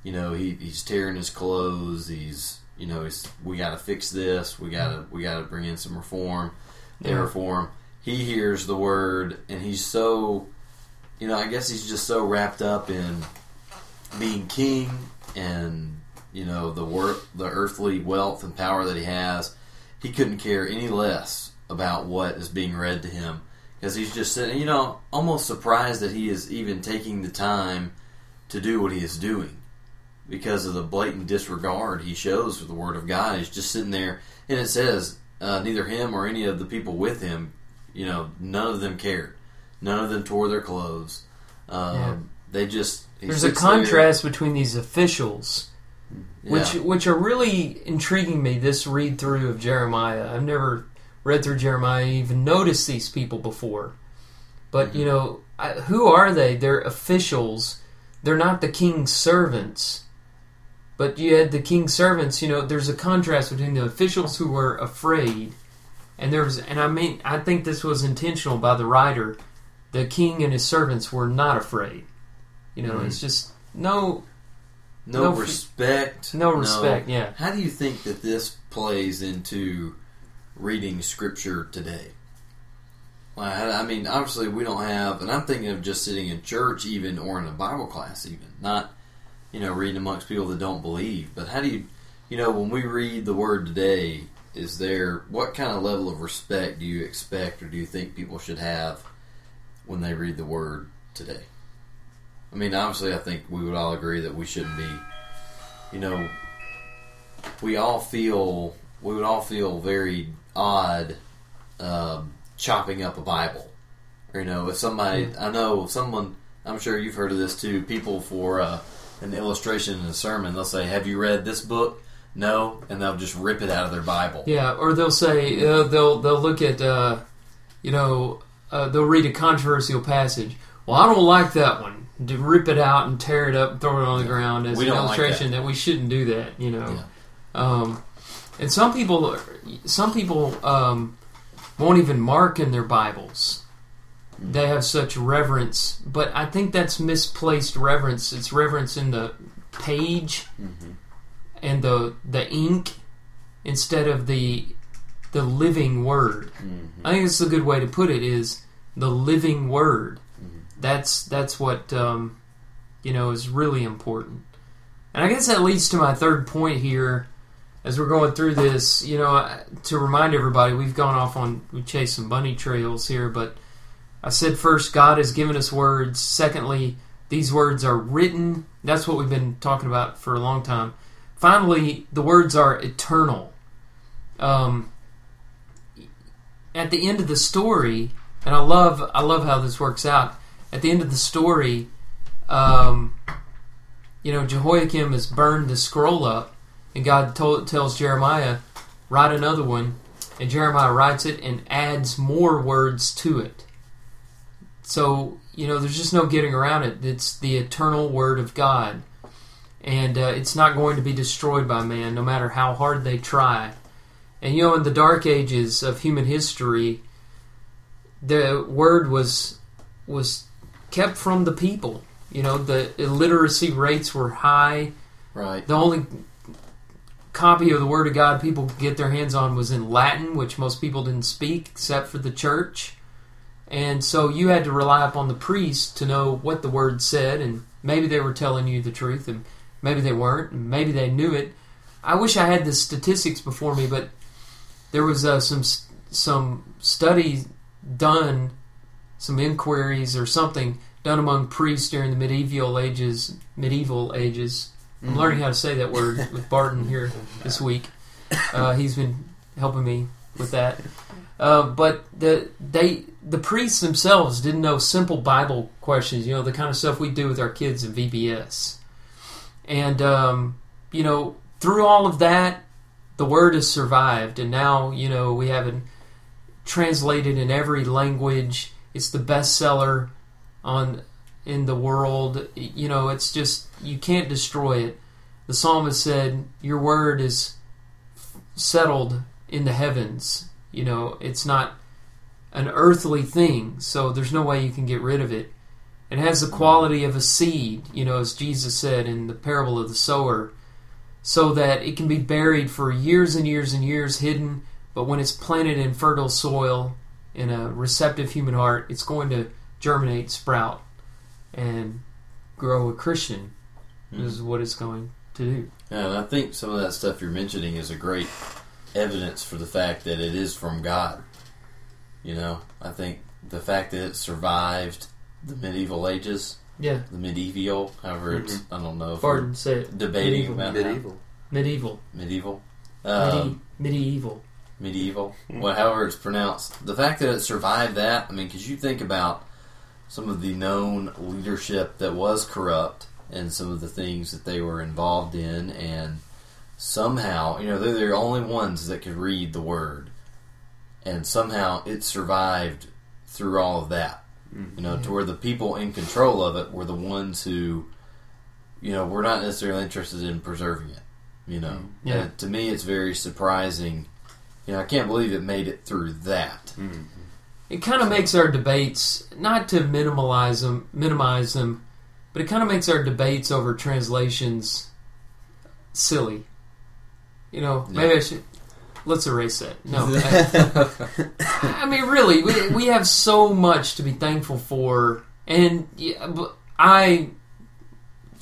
you know, he, he's tearing his clothes, he's, you know, he's, we got to fix this, we got to we got to bring in some reform, they Yeah. reform. He hears the word, and he's so, you know, I guess he's just so wrapped up in being king and you know the wor- the earthly wealth and power that he has, he couldn't care any less about what is being read to him because he's just sitting, you know, almost surprised that he is even taking the time to do what he is doing because of the blatant disregard he shows for the word of God. He's just sitting there, and it says uh, neither him or any of the people with him, you know, none of them cared. None of them tore their clothes. Um, Yeah. They just there's a sits there- contrast between these officials which which are really intriguing me this read through of Jeremiah. I've never read through Jeremiah even noticed these people before. But you know, I, who are they? They're officials. They're not the king's servants. But you had the king's servants. You know, there's a contrast between the officials who were afraid, and there was, and I mean, I think this was intentional by the writer. The king and his servants were not afraid. You know, Mhm. it's just no, No, No respect. no respect. Yeah. How do you think that this plays into reading scripture today? I mean, obviously we don't have, and I'm thinking of just sitting in church, even or in a Bible class, even not, you know, reading amongst people that don't believe. But how do you, you know, when we read the Word today, is there what kind of level of respect do you expect, or do you think people should have when they read the Word today? I mean, obviously, I think we would all agree that we shouldn't be, you know, we all feel we would all feel very odd um, chopping up a Bible. Or, you know, if somebody, I know someone, I'm sure you've heard of this too. People for uh, an illustration in a sermon, they'll say, "Have you read this book?" No, and they'll just rip it out of their Bible. Yeah, or they'll say uh, they'll they'll look at uh, you know uh, they'll read a controversial passage. Well, I don't like that one. To rip it out and tear it up and throw it on the Yeah. ground as We an don't like illustration that. we shouldn't do that. You know, Yeah. um, and some people some people um, won't even mark in their Bibles. They have such reverence, but I think that's misplaced reverence. It's reverence in the page Mhm. and the the ink instead of the the living word. Mhm. I think it's a good way to put it. Is the living word? Mhm. That's that's what um, you know is really important. And I guess that leads to my third point here. As we're going through this, you know, to remind everybody, we've gone off on we chased some bunny trails here, but I said first, God has given us words. Secondly, these words are written. That's what we've been talking about for a long time. Finally, the words are eternal. Um, at the end of the story, and I love I love how this works out. At the end of the story, um, you know Jehoiakim has burned the scroll up, and God told, tells Jeremiah, write another one, and Jeremiah writes it and adds more words to it. So you know, there's just no getting around it. It's the eternal word of God, and uh, it's not going to be destroyed by man, no matter how hard they try. And you know, in the dark ages of human history, the word was was kept from the people. You know, the illiteracy rates were high. Right. The only copy of the Word of God people could get their hands on was in Latin, which most people didn't speak except for the church. And so you had to rely upon the priest to know what the Word said, and maybe they were telling you the truth, and maybe they weren't, and maybe they knew it. I wish I had the statistics before me, but there was uh, some some studies done, some inquiries or something done among priests during the medieval ages. Medieval ages. I'm learning how to say that word with Barton here this week. Uh, he's been helping me with that. Uh, but the they the priests themselves didn't know simple Bible questions. You know the kind of stuff we do with our kids in VBS, and um, you know through all of that, the word has survived, and now you know we have it translated in every language. It's the bestseller on in the world. You know, it's just you can't destroy it. The psalmist said, "Your word is settled in the heavens." You know, it's not an earthly thing, so there's no way you can get rid of it. It has the quality of a seed, you know, as Jesus said in the parable of the sower, so that it can be buried for years and years and years hidden, but when it's planted in fertile soil in a receptive human heart, it's going to germinate, sprout, and grow a Christian. Hmm. Is what it's going to do. Yeah, and I think some of that stuff you're mentioning is a great evidence for the fact that it is from God. You know, I think the fact that it survived the medieval ages, Yeah, the medieval, however it's, mm-hmm. I don't know if Barton said it. we're debating Medieval. about how- Medieval. medieval, medieval, Medi- um, medieval. medieval, hmm. well, however it's pronounced. The fact that it survived that, I mean, because you think about some of the known leadership that was corrupt and some of the things that they were involved in, and somehow, you know, they're the only ones that could read the word. and somehow it survived through all of that. Mm. You know, to where the people in control of it were the ones who, you know, were not necessarily interested in preserving it. You know, Yeah. And to me, it's very surprising. You know, I can't believe it made it through that. Mm. It kind of makes our debates not to minimize them, minimize them, but it kind of makes our debates over translations silly. You know, maybe I should let's erase that. No, I, I mean, really, we, we have so much to be thankful for, and yeah, I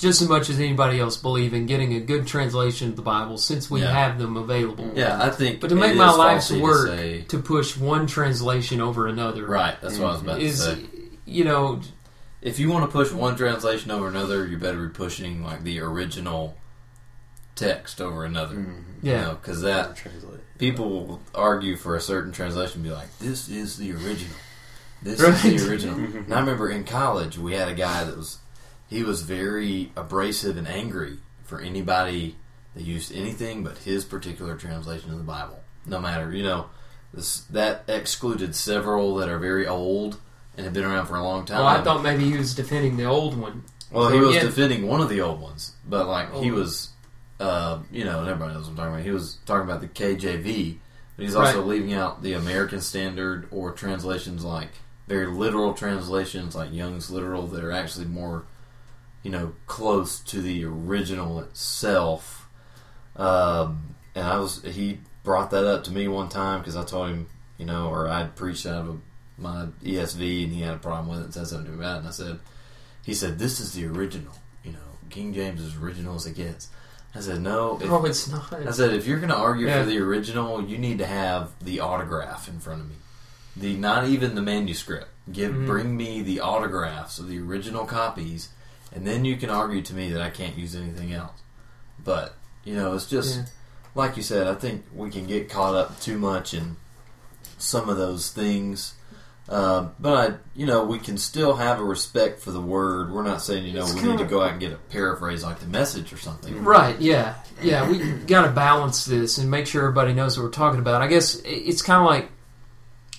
just as much as anybody else believe in getting a good translation of the Bible since we Yeah. have them available. Yeah, I think. But to make my is life's faulty to work say- to push one translation over another, right? That's what I was about to is say. you know If you want to push one translation over another, you better be pushing like the original text over another. Mm. yeah because that Translate. people will argue for a certain translation, and be like, "This is the original. This Right. is the original." and I remember in college we had a guy that was he was very abrasive and angry for anybody that used anything but his particular translation of the Bible. No matter you know, this that excluded several that are very old and have been around for a long time. Well, I thought maybe he was defending the old one. Well, he was yeah. defending one of the old ones, but like he Oh. was, uh, you know, and everybody knows what I'm talking about. He was talking about the KJV, but he's also Right. leaving out the American Standard or translations like very literal translations like Young's literal that are actually more, you know, close to the original itself. Um, and I was he brought that up to me one time because I told him, you know, or I'd preached out of my ESV and he had a problem with it and said something about it, and I said he said, "This is the original. You know, King James is original as it gets." I said, "No." If, oh, it's not. I said, "If you're going to argue Yeah. for the original, you need to have the autograph in front of me. The not even the manuscript. Give Mhm. bring me the autographs of the original copies, and then you can argue to me that I can't use anything else." But you know, it's just Yeah. like you said. I think we can get caught up too much in some of those things. Uh, but I, you know, we can still have a respect for the word. We're not saying, you know, It's we need to go out and get a paraphrase like the message or something. Right, yeah. Yeah, we got to balance this and make sure everybody knows what we're talking about. I guess it's kind of like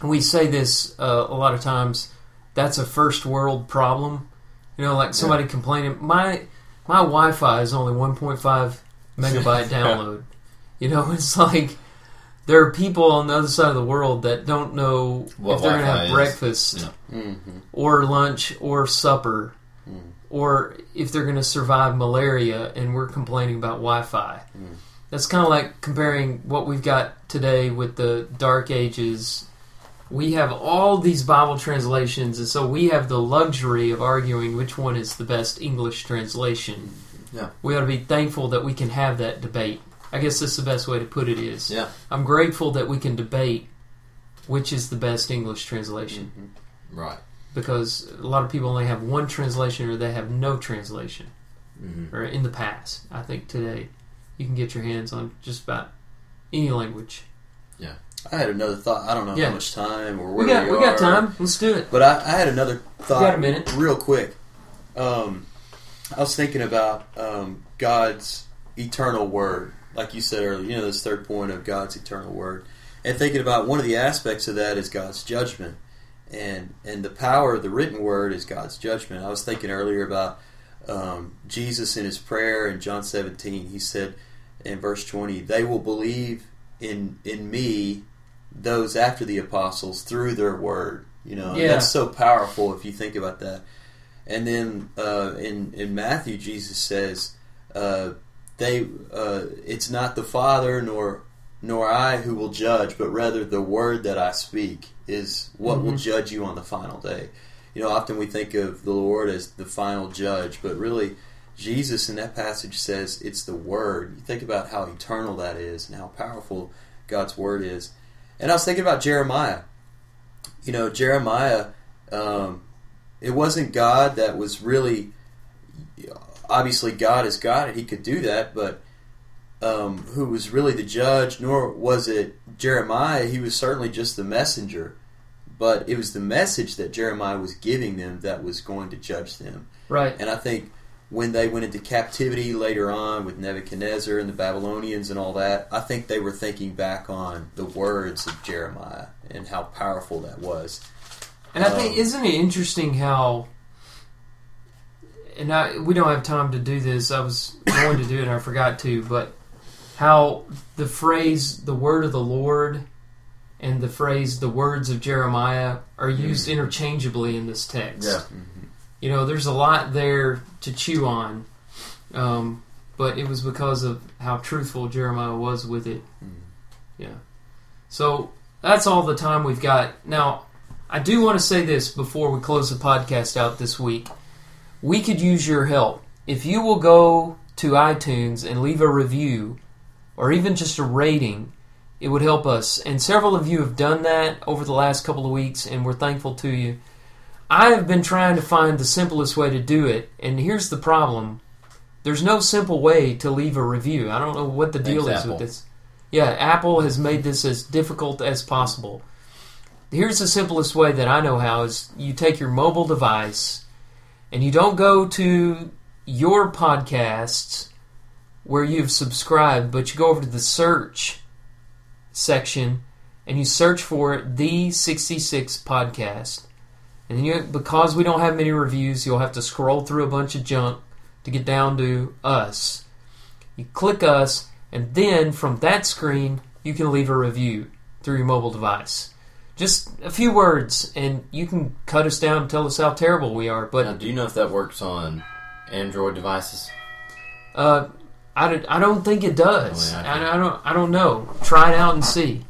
we say this uh, a lot of times that's a first world problem. You know, like somebody complaining, my my Wi-Fi is only 1.5 megabyte download. You know, it's like there are people on the other side of the world that don't know What if they're going to have is. breakfast Yeah. Mm-hmm. or lunch or supper Mm. or if they're going to survive malaria and we're complaining about Wi-Fi. Mm. That's kind of like comparing what we've got today with the Dark Ages. We have all these Bible translations, and so we have the luxury of arguing which one is the best English translation. Yeah. We ought to be thankful that we can have that debate. I guess that's the best way to put it is. Yeah. I'm grateful that we can debate which is the best English translation Mm-hmm. Right. because a lot of people only have one translation or they have no translation hmm or in the past. I think today you can get your hands on just about any language. I had another thought. I don't know Yeah. how much time or where We got we, we, got time. Let's do it. But I, I had another thought. got a minute. real quick. Um, I was thinking about um, God's eternal word, like you said earlier. You know, this third point of God's eternal word, and thinking about one of the aspects of that is God's judgment, and and the power of the written word is God's judgment. I was thinking earlier about um, Jesus in his prayer in John 17. He said in verse 20, "They will believe in in me." Those after the apostles through their word, you know, Yeah. that's so powerful if you think about that. And then uh, in in Matthew, Jesus says, uh, "They, uh, it's not the Father nor nor I who will judge, but rather the word that I speak is what will Mhm. judge you on the final day." You know, often we think of the Lord as the final judge, but really, Jesus in that passage says it's the word. You think about how eternal that is and how powerful God's word is. And I was thinking about Jeremiah. You know, Jeremiah. Um, it wasn't God that was really obviously God is God and he could do that, but um, who was really the judge, nor was it Jeremiah. He was certainly just the messenger, but it was the message that Jeremiah was giving them that was going to judge them. Right. And I think when they went into captivity later on with Nebuchadnezzar and the Babylonians and all that, I think they were thinking back on the words of Jeremiah and how powerful that was. And I think Um, isn't it interesting how and I we don't have time to do this. I was going to do it and I forgot to, but how the phrase the word of the Lord and the phrase the words of Jeremiah are used interchangeably in this text. Yeah. You know, there's a lot there to chew on. Um, but it was because of how truthful Jeremiah was with it. Yeah. So that's all the time we've got. Now, I do want to say this before we close the podcast out this week. We could use your help. If you will go to iTunes and leave a review or even just a rating, it would help us. And several of you have done that over the last couple of weeks, and we're thankful to you. I have been trying to find the simplest way to do it, and here's the problem. There's no simple way to leave a review. I don't know what the deal Thanks, is Apple. with this. Yeah, Apple has made this as difficult as possible. Here's the simplest way that I know how is you take your mobile device and you don't go to your podcasts where you've subscribed, but you go over to the search section and you search for the 66 podcast. And you because we don't have many reviews, you'll have to scroll through a bunch of junk to get down to us. You click us and then from that screen you can leave a review through your mobile device. Just a few words and you can cut us down and tell us how terrible we are, but Now, do you know if that works on Android devices? Uh, I, don't- I don't think it does. Oh, yeah, okay. I, I don't I don't know. Try it out and see.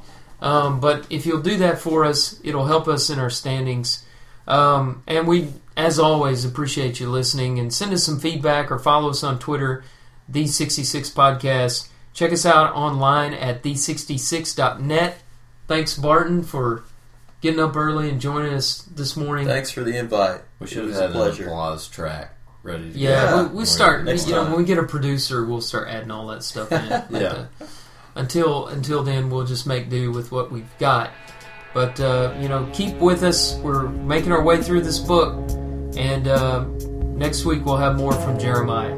Um, but if you'll do that for us, it'll help us in our standings. Um, and we, as always, appreciate you listening and send us some feedback or follow us on Twitter, the 66 Podcast. Check us out online at the66.net. Thanks, Barton, for getting up early and joining us this morning. Thanks for the invite. We should was have a had an applause track ready to Yeah, go. we, we start. Next you know, when we get a producer, we'll start adding all that stuff in. But, Yeah. uh, until until then, we'll just make do with what we've got. But uh, you know, keep with us. We're making our way through this book, and uh, next week we'll have more from Jeremiah.